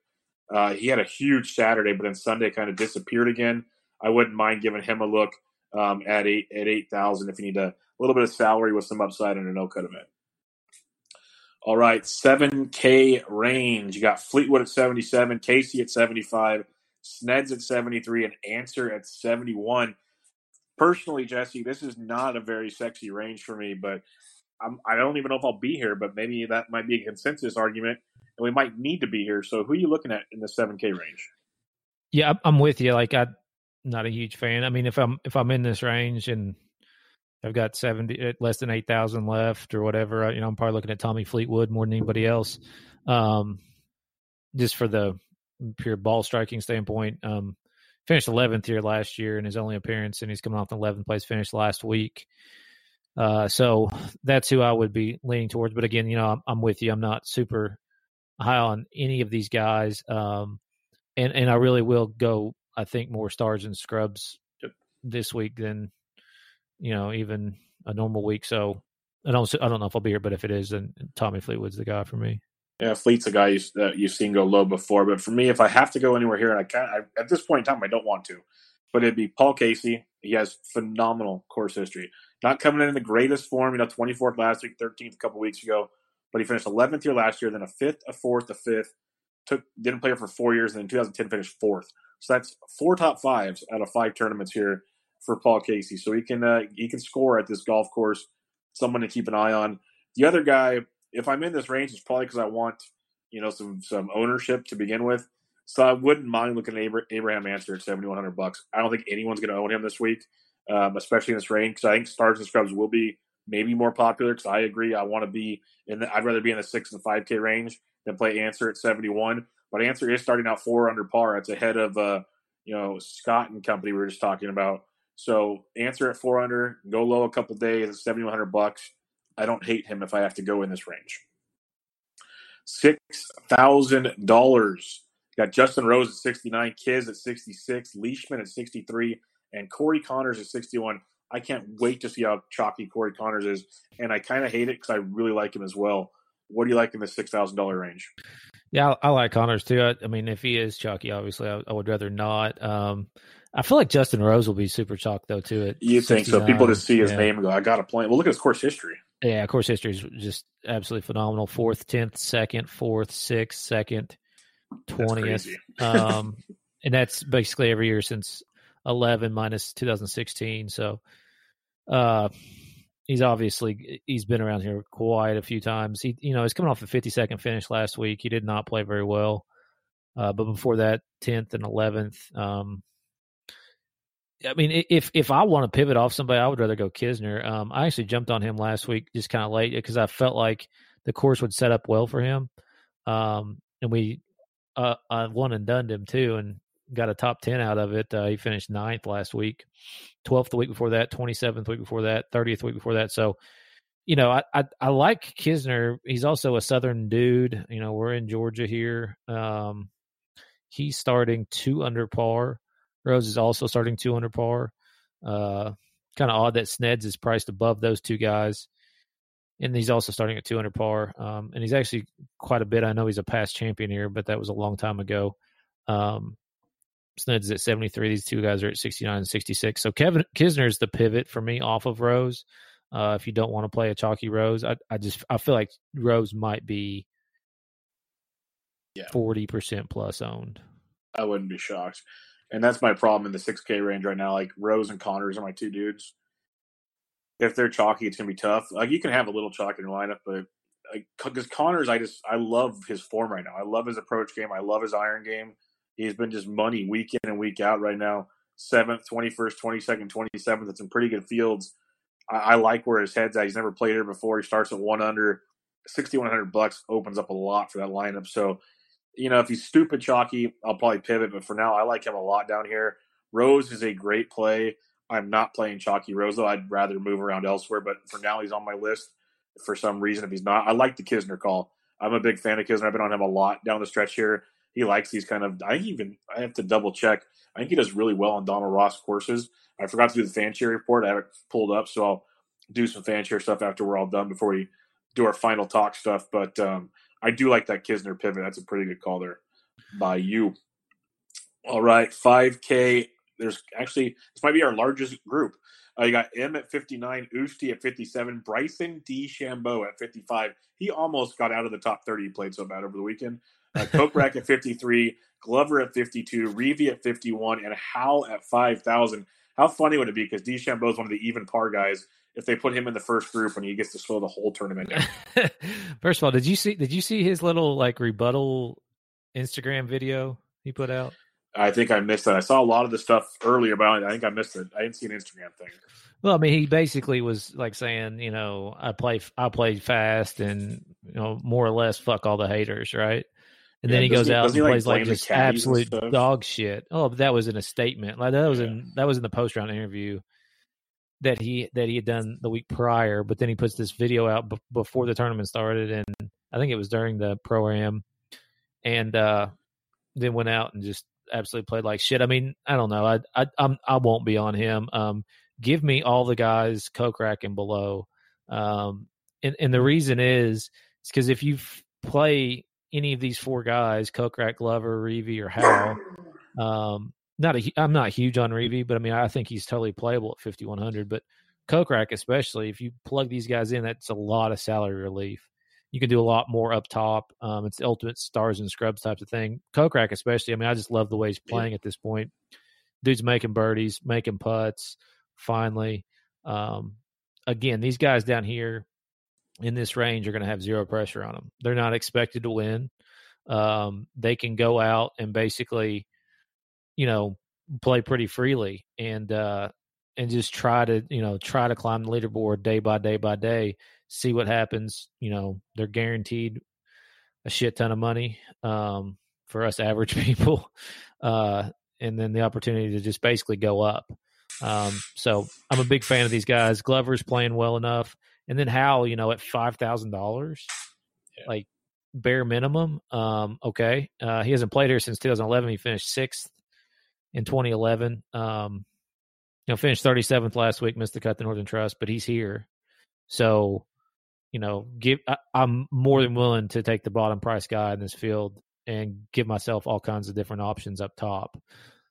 Uh, he had a huge Saturday, but then Sunday kind of disappeared again. I wouldn't mind giving him a look um, at eight at 8,000 if you need a little bit of salary with some upside in a no cut event. All right, 7K range. You got Fleetwood at 77, Casey at 75, Sneds at 73, and Ancer at 71. Personally, Jesse, this is not a very sexy range for me, but I'm, I do not even know if I'll be here, but maybe that might be a consensus argument, and we might need to be here. So, who are you looking at in the 7K range? Yeah, I'm with you. Like, I'm not a huge fan. I mean, if I'm if I'm in this range and I've got 70 uh, less than 8,000 left or whatever, you know, I'm probably looking at Tommy Fleetwood more than anybody else. Um, just for the pure ball striking standpoint. Um, finished 11th here last year in his only appearance, and he's coming off the 11th place finish last week. Uh, so that's who I would be leaning towards. But again, you know, I'm, I'm with you. I'm not super high on any of these guys. Um, and, and I really will go, I think, more stars and scrubs this week than, you know, even a normal week. So I don't, I don't know if I'll be here, but if it is, then Tommy Fleetwood's the guy for me. Yeah, Fleet's a guy you, that you've seen go low before. But for me, if I have to go anywhere here, and I can't, I, at this point in time, I don't want to, but it'd be Paul Casey. He has phenomenal course history. Not coming in the greatest form, you know, 24th last week, 13th a couple weeks ago, but he finished 11th here last year, then a fifth, a fourth, a fifth. Took didn't play for four years, and in 2010 finished fourth. So that's four top fives out of five tournaments here for Paul Casey. So he can uh, he can score at this golf course. Someone to keep an eye on. The other guy, if I'm in this range, it's probably because I want you know some some ownership to begin with. So I wouldn't mind looking at Abraham Ancer at 7,100 bucks. I don't think anyone's going to own him this week um, especially in this range. Because I think stars and scrubs will be maybe more popular. Because I agree, I want to be in. The, I'd rather be in the six and five k range than play Ancer at seventy one. But Ancer is starting out four under par. It's ahead of uh, you know Scott and company we were just talking about. So Ancer at four under, go low a couple days at seventy one hundred bucks. I don't hate him if I have to go in this range. Six thousand dollars. Got Justin Rose at sixty nine, Kiz at sixty six, Leishman at sixty three, and Corey Conners at 61. I can't wait to see how chalky Corey Conners is, and I kind of hate it because I really like him as well. What do you like in the six thousand dollar range? Yeah, I, I, like Connors too. I, I, mean, if he is chalky, obviously, I, I would rather not. Um, I feel like Justin Rose will be super chalk though too. At you think so? People just see his yeah. name and go, "I got a play." Well, look at his course history. Yeah, course history is just absolutely phenomenal. Fourth, tenth, second, fourth, sixth, second, twentieth. Um, and that's basically every year since 11 minus 2016. So uh, he's obviously he's been around here quite a few times. He you know he's coming off a 52nd finish last week. He did not play very well, uh, but before that 10th and 11th. Um, I mean, if if I want to pivot off somebody, I would rather go Kisner. Um, I actually jumped on him last week just kind of late because I felt like the course would set up well for him. Um, and we uh, I won and done him too, and got a top 10 out of it. Uh, he finished ninth last week, 12th the week before that, 27th week before that, 30th week before that. So, you know, I, I, I like Kisner. He's also a Southern dude. You know, we're in Georgia here. Um, he's starting two under par. Rose is also starting two under par. Uh, kind of odd that Sneds is priced above those two guys. And he's also starting at 200 par. Um, and he's actually quite a bit. I know he's a past champion here, but that was a long time ago. Um, Sneds is at 73. These two guys are at 69 and 66. So Kevin Kisner is the pivot for me off of Rose. Uh, if you don't want to play a chalky Rose, I, I just I feel like Rose might be forty percent plus owned. I wouldn't be shocked, and that's my problem in the six K range right now. Like Rose and Conners are my two dudes. If they're chalky, it's gonna be tough. Like you can have a little chalk in your lineup, but because like, Conners, I just I love his form right now. I love his approach game. I love his iron game. He's been just money week in and week out right now. Seventh, twenty first, twenty second, twenty seventh. It's in pretty good fields. I, I, like where his head's at. He's never played here before. He starts at one under. Sixty one hundred bucks opens up a lot for that lineup. So, you know, if he's stupid chalky, I'll probably pivot. But for now, I like him a lot down here. Rose is a great play. I'm not playing chalky Rose though. I'd rather move around elsewhere. But for now, he's on my list. For some reason, if he's not, I like the Kisner call. I'm a big fan of Kisner. I've been on him a lot down the stretch here he likes these kind of. I even I have to double check. I think he does really well on Donald Ross courses. I forgot to do the fan share report. I have it pulled up, so I'll do some fan share stuff after we're all done before we do our final talk stuff. But um, I do like that Kisner pivot. That's a pretty good call there by you. All right, 5K. There's actually, this might be our largest group. Uh, you got Im at 59, Usti at 57, Bryson D. DeChambeau at 55. He almost got out of the top 30. He played so bad over the weekend. Uh, Kokrak at 53, Glover at 52, Reavie at 51, and Howell at 5,000. How funny would it be? Because DeChambeau is one of the even par guys. If they put him in the first group and he gets to slow the whole tournament down. first of all, did you see? Did you see his little like rebuttal Instagram video he put out? I think I missed that. I saw a lot of the stuff earlier, but I think I missed it. I didn't see an Instagram thing. Well, I mean, he basically was like saying, you know, I play, I played fast, and you know, more or less, fuck all the haters, right? And yeah, then he goes he, out and he, plays like, like just absolute dog shit. Oh, but that was in a statement. Like that was yeah. in that was in the post round interview that he that he had done the week prior. But then he puts this video out b- before the tournament started, and I think it was during the pro am, and uh, then went out and just absolutely played like shit. I mean, I don't know. I I I'm, I won't be on him. Um, give me all the guys Kokrak and below. Um, and and the reason is it's because if you play any of these four guys, Kokrak, Glover, Reavie, or Howell, um, not a, I'm not huge on Reavie, but I mean I think he's totally playable at 5100. But Kokrak, especially if you plug these guys in, that's a lot of salary relief you can do a lot more up top. Um, it's the ultimate stars and scrubs types of thing. Kokrak, especially. I mean, I just love the way he's playing at this point. Dude's making birdies, making putts. Finally, um, again, these guys down here in this range are going to have zero pressure on them. They're not expected to win. Um, they can go out and basically, you know, play pretty freely and uh, and just try to you know try to climb the leaderboard day by day by day see what happens. You know, they're guaranteed a shit ton of money um, for us average people, uh, and then the opportunity to just basically go up. Um, so I'm a big fan of these guys. Glover's playing well enough, and then Howell, you know, at five thousand dollars, like bare minimum. Um, okay, uh, he hasn't played here since 2011. He finished sixth in 2011. Um, you know, finished 37th last week, missed the cut the Northern Trust, but he's here. So you know, give I, I'm more than willing to take the bottom price guy in this field and give myself all kinds of different options up top.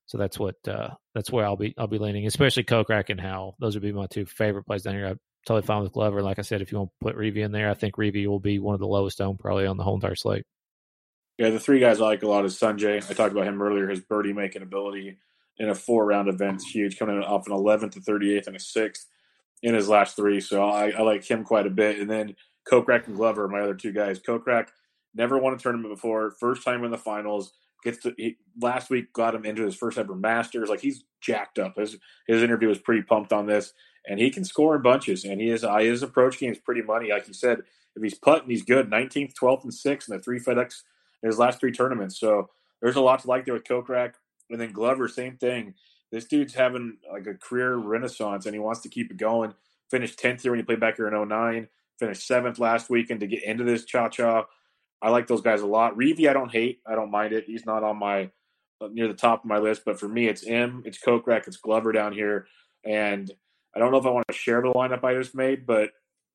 So that's what uh, that's where I'll be I'll be leaning, especially Kokrak and Howell. Those would be my two favorite plays down here. Totally fine with Glover. Like I said, if you want to put Reavie in there, I think Reavie will be one of the lowest owned probably on the whole entire slate. Yeah, the three guys I like a lot is Sungjae. I talked about him earlier. His birdie making ability in a four round event is huge, coming off an 11th to 38th and a sixth in his last three. So I, I like him quite a bit. And then Kokrak and Glover my other two guys. Kokrak never won a tournament before, first time in the finals. Gets to he, last week got him into his first ever Masters. Like he's jacked up. His his interview was pretty pumped on this, and he can score in bunches. And he is uh, his approach game is pretty money. Like you said, if he's putting, he's good. Nineteenth, twelfth, and sixth in the three FedEx in his last three tournaments. So there's a lot to like there with Kokrak. And then Glover, same thing. This dude's having like a career renaissance, and he wants to keep it going. Finished tenth here when he played back here in 09 finished seventh last weekend to get into this cha cha. I like those guys a lot. Reavie, I don't hate. I don't mind it. He's not on my uh, near the top of my list, but for me, it's Im, it's Kokrak, it's Glover down here, and I don't know if I want to share the lineup I just made, but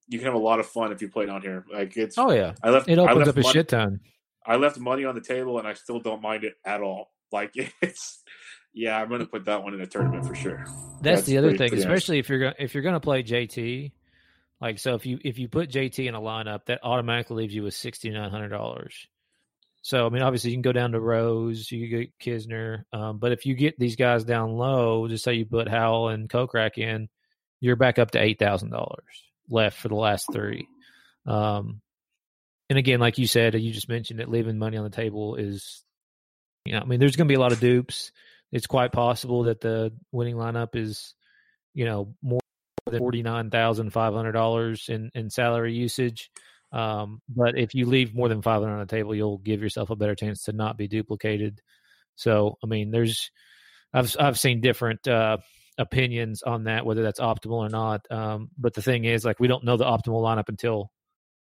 you can have a lot of fun if you play down here. Like it's oh yeah, I left it opens left up a shit ton. I left money on the table, and I still don't mind it at all. Like it's yeah, I'm going to put that one in a tournament for sure. That's, That's the other pretty, thing, pretty especially nice. if you're gonna if you're going to play JT like so, if you if you put JT in a lineup, that automatically leaves you with sixty nine hundred dollars. So I mean, obviously you can go down to Rose, you can get Kisner, um, but if you get these guys down low, just say you put Howell and Kokrak in, you're back up to eight thousand dollars left for the last three. Um, and again, like you said, you just mentioned it, leaving money on the table is, you know, I mean, there's going to be a lot of dupes. It's quite possible that the winning lineup is, you know, more than forty nine thousand five hundred dollars in in salary usage. Um, but if you leave more than five hundred on the table, you'll give yourself a better chance to not be duplicated. So, I mean, there's I've I've seen different uh, opinions on that, whether that's optimal or not. Um, but the thing is, like, we don't know the optimal lineup until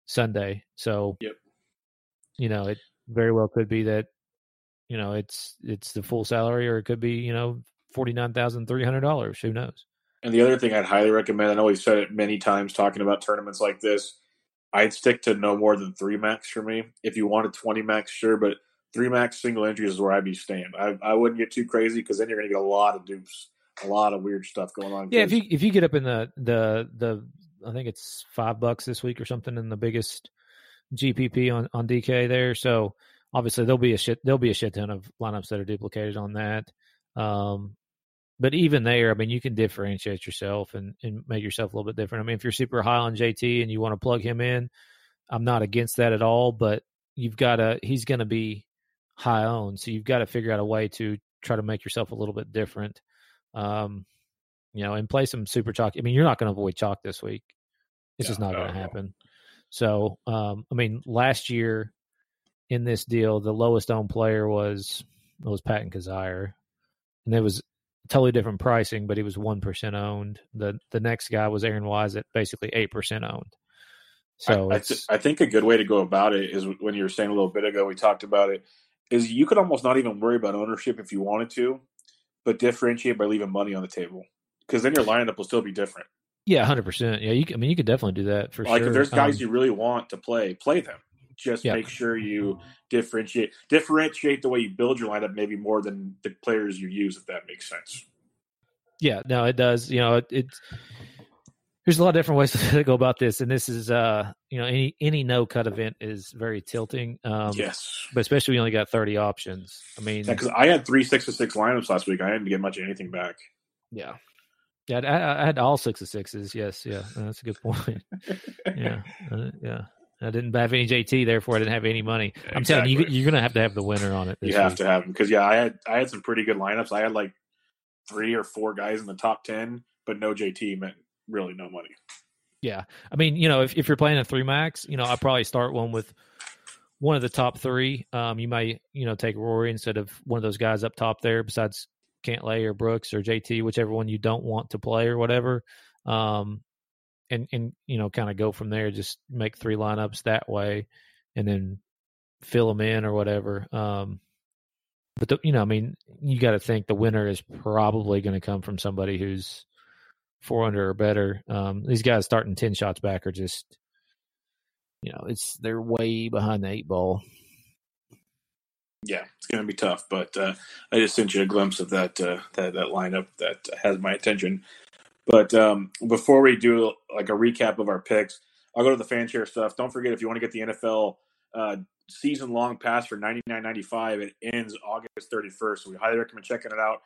Sunday. So, yep. you know, it very well could be that you know it's it's the full salary, or it could be you know forty nine thousand three hundred dollars. Who knows? And the other thing I'd highly recommend, I know we've said it many times talking about tournaments like this, I'd stick to no more than three max for me. If you wanted 20 max, sure, but three max single entries is where I'd be staying. I, I wouldn't get too crazy because then you're going to get a lot of dupes, a lot of weird stuff going on. Yeah, if you if you get up in the the the I think it's five bucks this week or something in the biggest GPP on on DK there. So obviously there'll be a shit there'll be a shit ton of lineups that are duplicated on that. Um, but even there, I mean, you can differentiate yourself and, and make yourself a little bit different. I mean, if you're super high on JT and you want to plug him in, I'm not against that at all. But you've got to he's going to be high owned, so you've got to figure out a way to try to make yourself a little bit different. Um, you know, and play some super chalk. I mean, you're not going to avoid chalk this week. It's just not going to happen. So, um, I mean, last year in this deal, the lowest owned player was was Patton Kizzire, and it was totally different pricing, but he was one percent owned. the The next guy was Aaron Wise at basically eight percent owned. So I, I, th- I, think a good way to go about it is when you were saying a little bit ago, we talked about it, is you could almost not even worry about ownership if you wanted to, but differentiate by leaving money on the table because then your lineup will still be different. Yeah, hundred percent. Yeah, you. I mean, you could definitely do that for like sure. Like, if there's guys um, you really want to play, play them. Just yeah. make sure you differentiate differentiate the way you build your lineup, maybe more than the players you use, if that makes sense. Yeah, no, it does. You know, it, it's there's a lot of different ways to go about this, and this is uh, you know, any any no cut event is very tilting. Um, yes, but especially we only got 30 options. I mean, because yeah, I had three six to six lineups last week, I didn't get much of anything back. Yeah, yeah, I, I, had all six of sixes. Yes, yeah, that's a good point. yeah, uh, yeah. I didn't have any JT, therefore I didn't have any money. I'm exactly. telling you, you're going to have to have the winner on it. you have week. to have them because yeah, I had I had some pretty good lineups. I had like three or four guys in the top ten, but no JT meant really no money. Yeah, I mean, you know, if if you're playing a three max, you know, I probably start one with one of the top three. Um, you might you know take Rory instead of one of those guys up top there. Besides Cantlay or Brooks or JT, whichever one you don't want to play or whatever. Um, and and you know, kind of go from there. Just make three lineups that way, and then fill them in or whatever. Um, but the, you know, I mean, you got to think the winner is probably going to come from somebody who's four under or better. Um, these guys starting ten shots back are just, you know, it's they're way behind the eight ball. Yeah, it's going to be tough, but uh, I just sent you a glimpse of that uh, that that lineup that has my attention. But um, before we do like a recap of our picks, I'll go to the fan share stuff. Don't forget if you want to get the NFL uh, season long pass for ninety nine ninety five, it ends August thirty first. So we highly recommend checking it out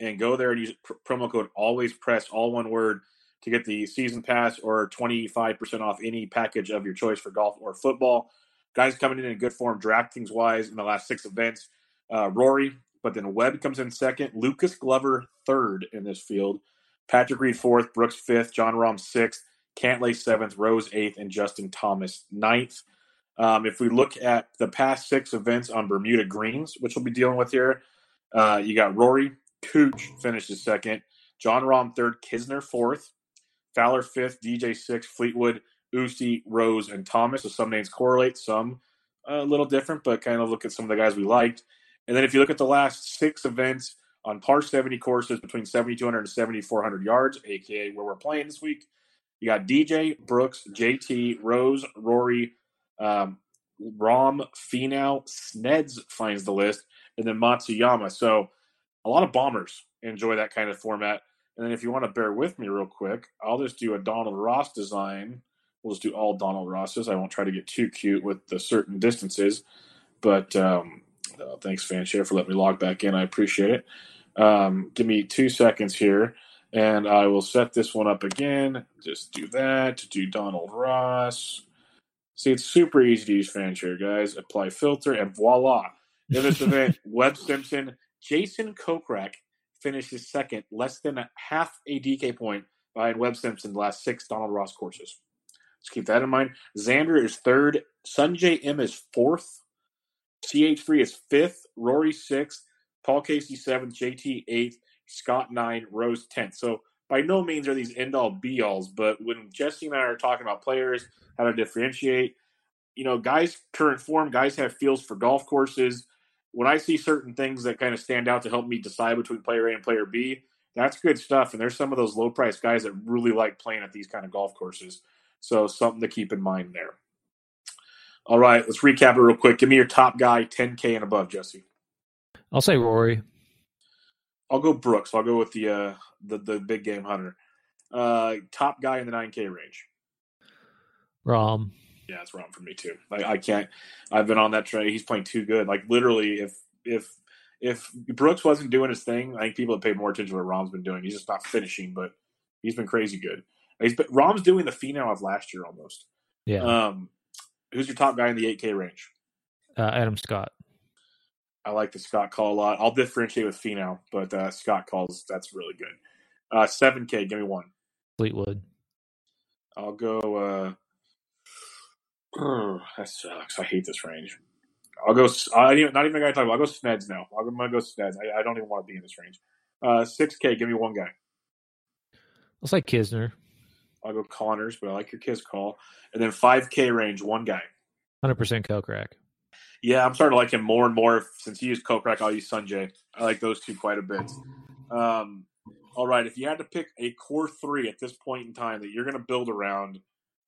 and go there and use pr- promo code always press all one word to get the season pass or 25% off any package of your choice for golf or football guys coming in in good form DraftKings wise in the last six events. Uh, Rory, but then Webb comes in second. Lucas Glover third in this field. Patrick Reed fourth. Brooks fifth. Jon Rahm sixth. Cantlay seventh. Rose eighth. And Justin Thomas ninth. Um, if we look at the past six events on Bermuda Greens, which we'll be dealing with here, uh, you got Rory, Cooch finishes second, Jon Rahm third, Kisner fourth, Fowler fifth, DJ sixth, Fleetwood Usti, Rose, and Thomas. So some names correlate, some a little different, but kind of look at some of the guys we liked. And then if you look at the last six events on par 70 courses between 7,200 and 7,400 yards, aka where we're playing this week, you got DJ, Brooks, JT, Rose, Rory, um, Rahm, Finau, Sneds finds the list, and then Matsuyama. So a lot of bombers enjoy that kind of format. And then if you want to bear with me real quick, I'll just do a Donald Ross design We'll just do all Donald Rosses. I won't try to get too cute with the certain distances. But um, uh, thanks, Fanshare, for letting me log back in. I appreciate it. Um, give me two seconds here, and I will set this one up again. Just do that. Do Donald Ross. See, it's super easy to use Fanshare, guys. Apply filter, and voila. In this event, Webb Simpson, Jason Kokrak finishes second, less than a half a DK point behind Webb Simpson the last six Donald Ross courses. Let's keep that in mind. Xander is third. Sungjae Im is fourth. CH3 is fifth. Rory sixth. Paul Casey seventh. JT eighth. Scott nine. Rose tenth. So by no means are these end all be alls, but when Jesse and I are talking about players, how to differentiate, you know, guys' current form, guys have feels for golf courses. When I see certain things that kind of stand out to help me decide between player A and player B, that's good stuff. And there's some of those low price guys that really like playing at these kind of golf courses. So something to keep in mind there. All right, let's recap it real quick. Give me your top guy, 10K and above, Jesse. I'll say Rory. I'll go Brooks. I'll go with the uh, the the big game hunter. Uh, top guy in the 9K range. Rahm. Yeah, it's Rahm for me too. I, I can't. I've been on that train. He's playing too good. Like literally, if if if Brooks wasn't doing his thing, I think people would pay more attention to what Rahm's been doing. He's just not finishing, but he's been crazy good. He's been, Rahm's doing the Finau of last year almost. Yeah. Um, who's your top guy in the 8K range? Uh, Adam Scott. I like the Scott call a lot. I'll differentiate with Finau, but uh, Scott calls that's really good. Uh, 7K, give me one. Fleetwood. I'll go. Uh, that sucks. I hate this range. I'll go. I not even gonna talk about. I'll go Sneds now. I'm gonna go Sneds. I, I don't even want to be in this range. Uh, six K. Give me one guy. I'll say Kisner. I'll go Conners, but I like your Kiss call. And then five K range, one guy. Hundred percent Kokrak. Yeah, I'm starting to like him more and more. Since he used Kokrak, I'll use Sungjae. I like those two quite a bit. Um, all right, if you had to pick a core three at this point in time that you're going to build around,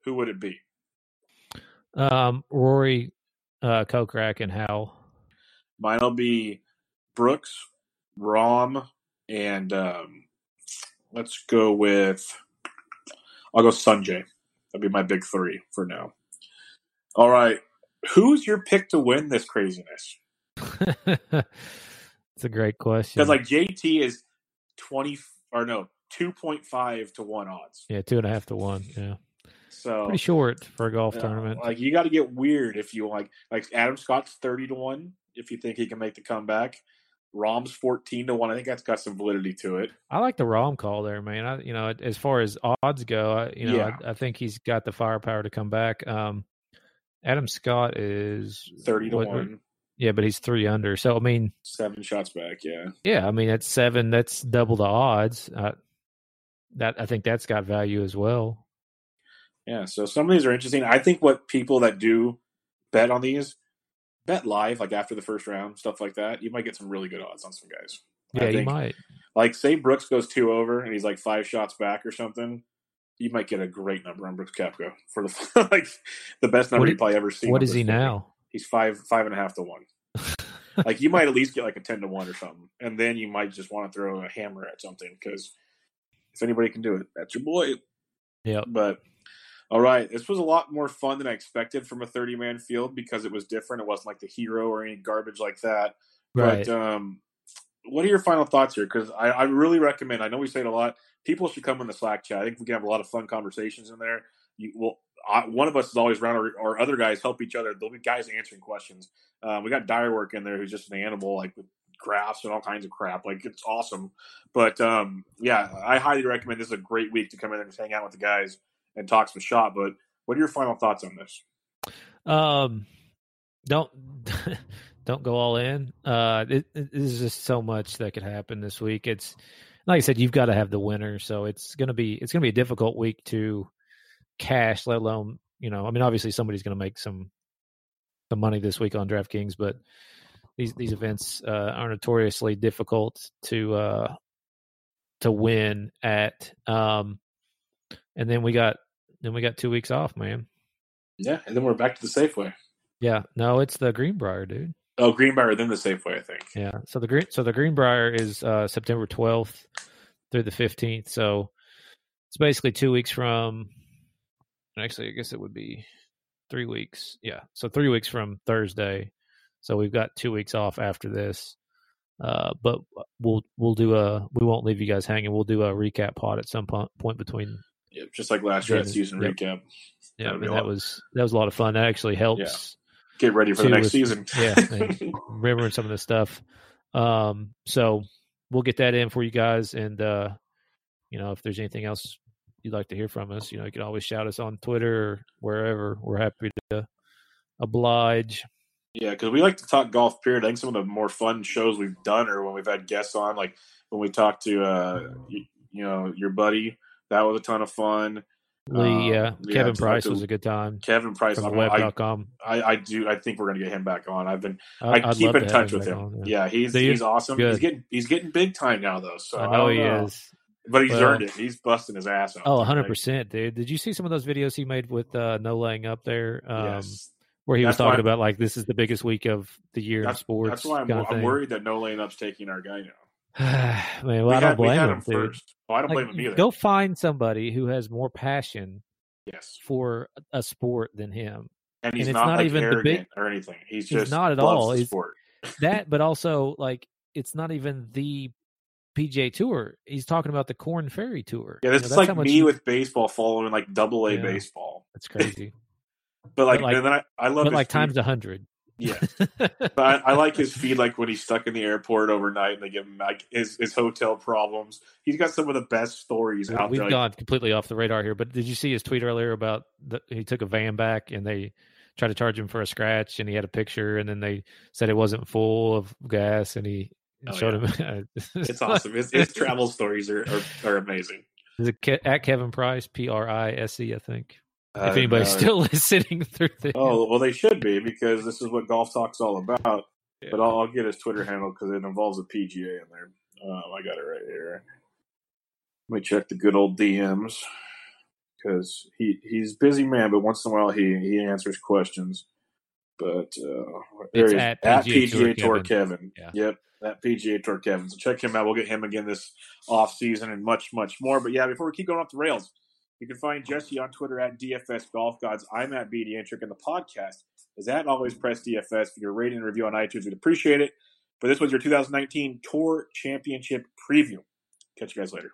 who would it be? Um, Rory, uh, Kokrak, and Howell. Mine'll be Brooks, Rahm, and um, let's go with. I'll go Sungjae. That'd be my big three for now. All right, who's your pick to win this craziness? It's a great question. Because like JT is twenty or no two point five to one odds. yeah, two and a half to one. Yeah, So pretty short for a golf tournament. Like you got to get weird if you like. Like Adam Scott's thirty to one if you think he can make the comeback. Rahm's fourteen to one. I think that's got some validity to it. I like the Rom call there, man. I, you know, as far as odds go, I, you know, Yeah. I, I think he's got the firepower to come back. Um, Adam Scott is Thirty to what- one, Yeah, but he's three under. So I mean, seven shots back. Yeah. yeah, I mean that's seven. That's double the odds. Uh, that I think that's got value as well. Yeah, so some of these are interesting. I think what people that do bet on these bet live, like after the first round, stuff like that. You might get some really good odds on some guys. Yeah, you might. Like, say Brooks goes two over and he's like five shots back or something. You might get a great number on Brooks Koepka for the like the best number What you probably ever seen. What is he now? He's five five and a half to one. like you might at least get like a ten to one or something, and then you might just want to throw a hammer at something because if anybody can do it, that's your boy. Yeah. But all right, this was a lot more fun than I expected from a 30 man field because it was different. It wasn't like the hero or any garbage like that. Right. But um, what are your final thoughts here? Because I, I really recommend. I know we say it a lot. People should come in the Slack chat. I think we can have a lot of fun conversations in there. You will. One of us is always around, or, or other guys help each other. There'll be guys answering questions. Um, we got Dire Work in there, who's just an animal, like with graphs and all kinds of crap. Like it's awesome. But um, yeah, I highly recommend. This is a great week to come in there and hang out with the guys and talk some shot. But what are your final thoughts on this? Um, don't don't go all in. Uh, it, it, there's just so much that could happen this week. It's like I said, you've got to have the winner, so it's gonna be it's gonna be a difficult week to cash. Let alone you know, I mean, obviously somebody's gonna make some some money this week on DraftKings, but these these events uh, are notoriously difficult to uh, to win at. Um, and then we got then we got two weeks off, man. Yeah, and then we're back to the Safeway. Yeah, no, it's the Greenbrier, dude. Oh, Greenbrier, then the Safeway, I think. Yeah. So the green so the Greenbrier is uh September twelfth through the fifteenth. So it's basically two weeks from actually I guess it would be three weeks. Yeah. So three weeks from Thursday. So we've got two weeks off after this. Uh but we'll we'll do a we won't leave you guys hanging. We'll do a recap pod at some point between Yeah, just like last year at Yeah, season yep. recap. yeah, That'll and be a that was that was a lot of fun. That actually helps Get ready for the next with- season. yeah, remembering some of this stuff. Um, so we'll get that in for you guys, and uh, you know, if there's anything else you'd like to hear from us, you know, you can always shout us on Twitter or wherever. We're happy to oblige. Yeah, because we like to talk golf. Period. I think some of the more fun shows we've done are when we've had guests on, like when we talked to uh, you, you know your buddy. That was a ton of fun. Lee, yeah. Kevin Prise was a good time. Kevin Prise from web.com. I, I do. I think we're going to get him back on. I've been. I, I keep in touch with him. On, yeah. yeah. he's he's awesome. Good. He's getting he's getting big time now though. So I know, I he know. is. But he's well, earned it. He's busting his ass out. Oh, 100 percent, dude. Did you see some of those videos he made with uh, no laying up there? Um, yes. Where he that's was talking about like this is the biggest week of the year in sports. That's why I'm, I'm worried that no laying up's taking our guy now. Man, well, we I don't blame him, him first. Oh, I don't like, blame him either. Go find somebody who has more passion, yes, for a sport than him. And he's and not, not like even the big or anything. He's, he's just not at all. He's, sport. that, but also like it's not even the PGA Tour. He's talking about the Corn Ferry Tour. Yeah, it's you know, like me you... with baseball following like Double A yeah, baseball. That's crazy. but like, but like, and then I, I love but like times a hundred. Yeah, but I, I, like his feed. Like when he's stuck in the airport overnight, and they give him like his, his hotel problems. He's got some of the best stories out We've there. We've gone completely off the radar here, but did you see his tweet earlier about the, he took a van back and they tried to charge him for a scratch, and he had a picture, and then they said it wasn't full of gas, and he oh, showed yeah. him. it's awesome. His, his travel stories are, are, are amazing. Is it at Kevin Prise? P R I S E, I think. Uh, if anybody's still listening through this. oh well they should be because this is what golf talk's all about yeah. but I'll, I'll, get his twitter handle because it involves a pga in there um, i got it right here let me check the good old dms because he he's busy man but once in a while he he answers questions but uh it's at, at PGA, PGA Tour, Kevin. Kevin. Yeah. Yep, at PGA Tour Kevin. So check him out. We'll get him again this off season and much much more. But yeah, before we keep going off the rails, you can find Jesse on Twitter at DFS Golf Gods. I'm at BD Intric, and the podcast is at Always Press DFS. If your rating and review on iTunes, we'd appreciate it. But this was your 2019 Tour Championship preview. Catch you guys later.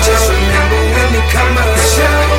Just remember when they come up,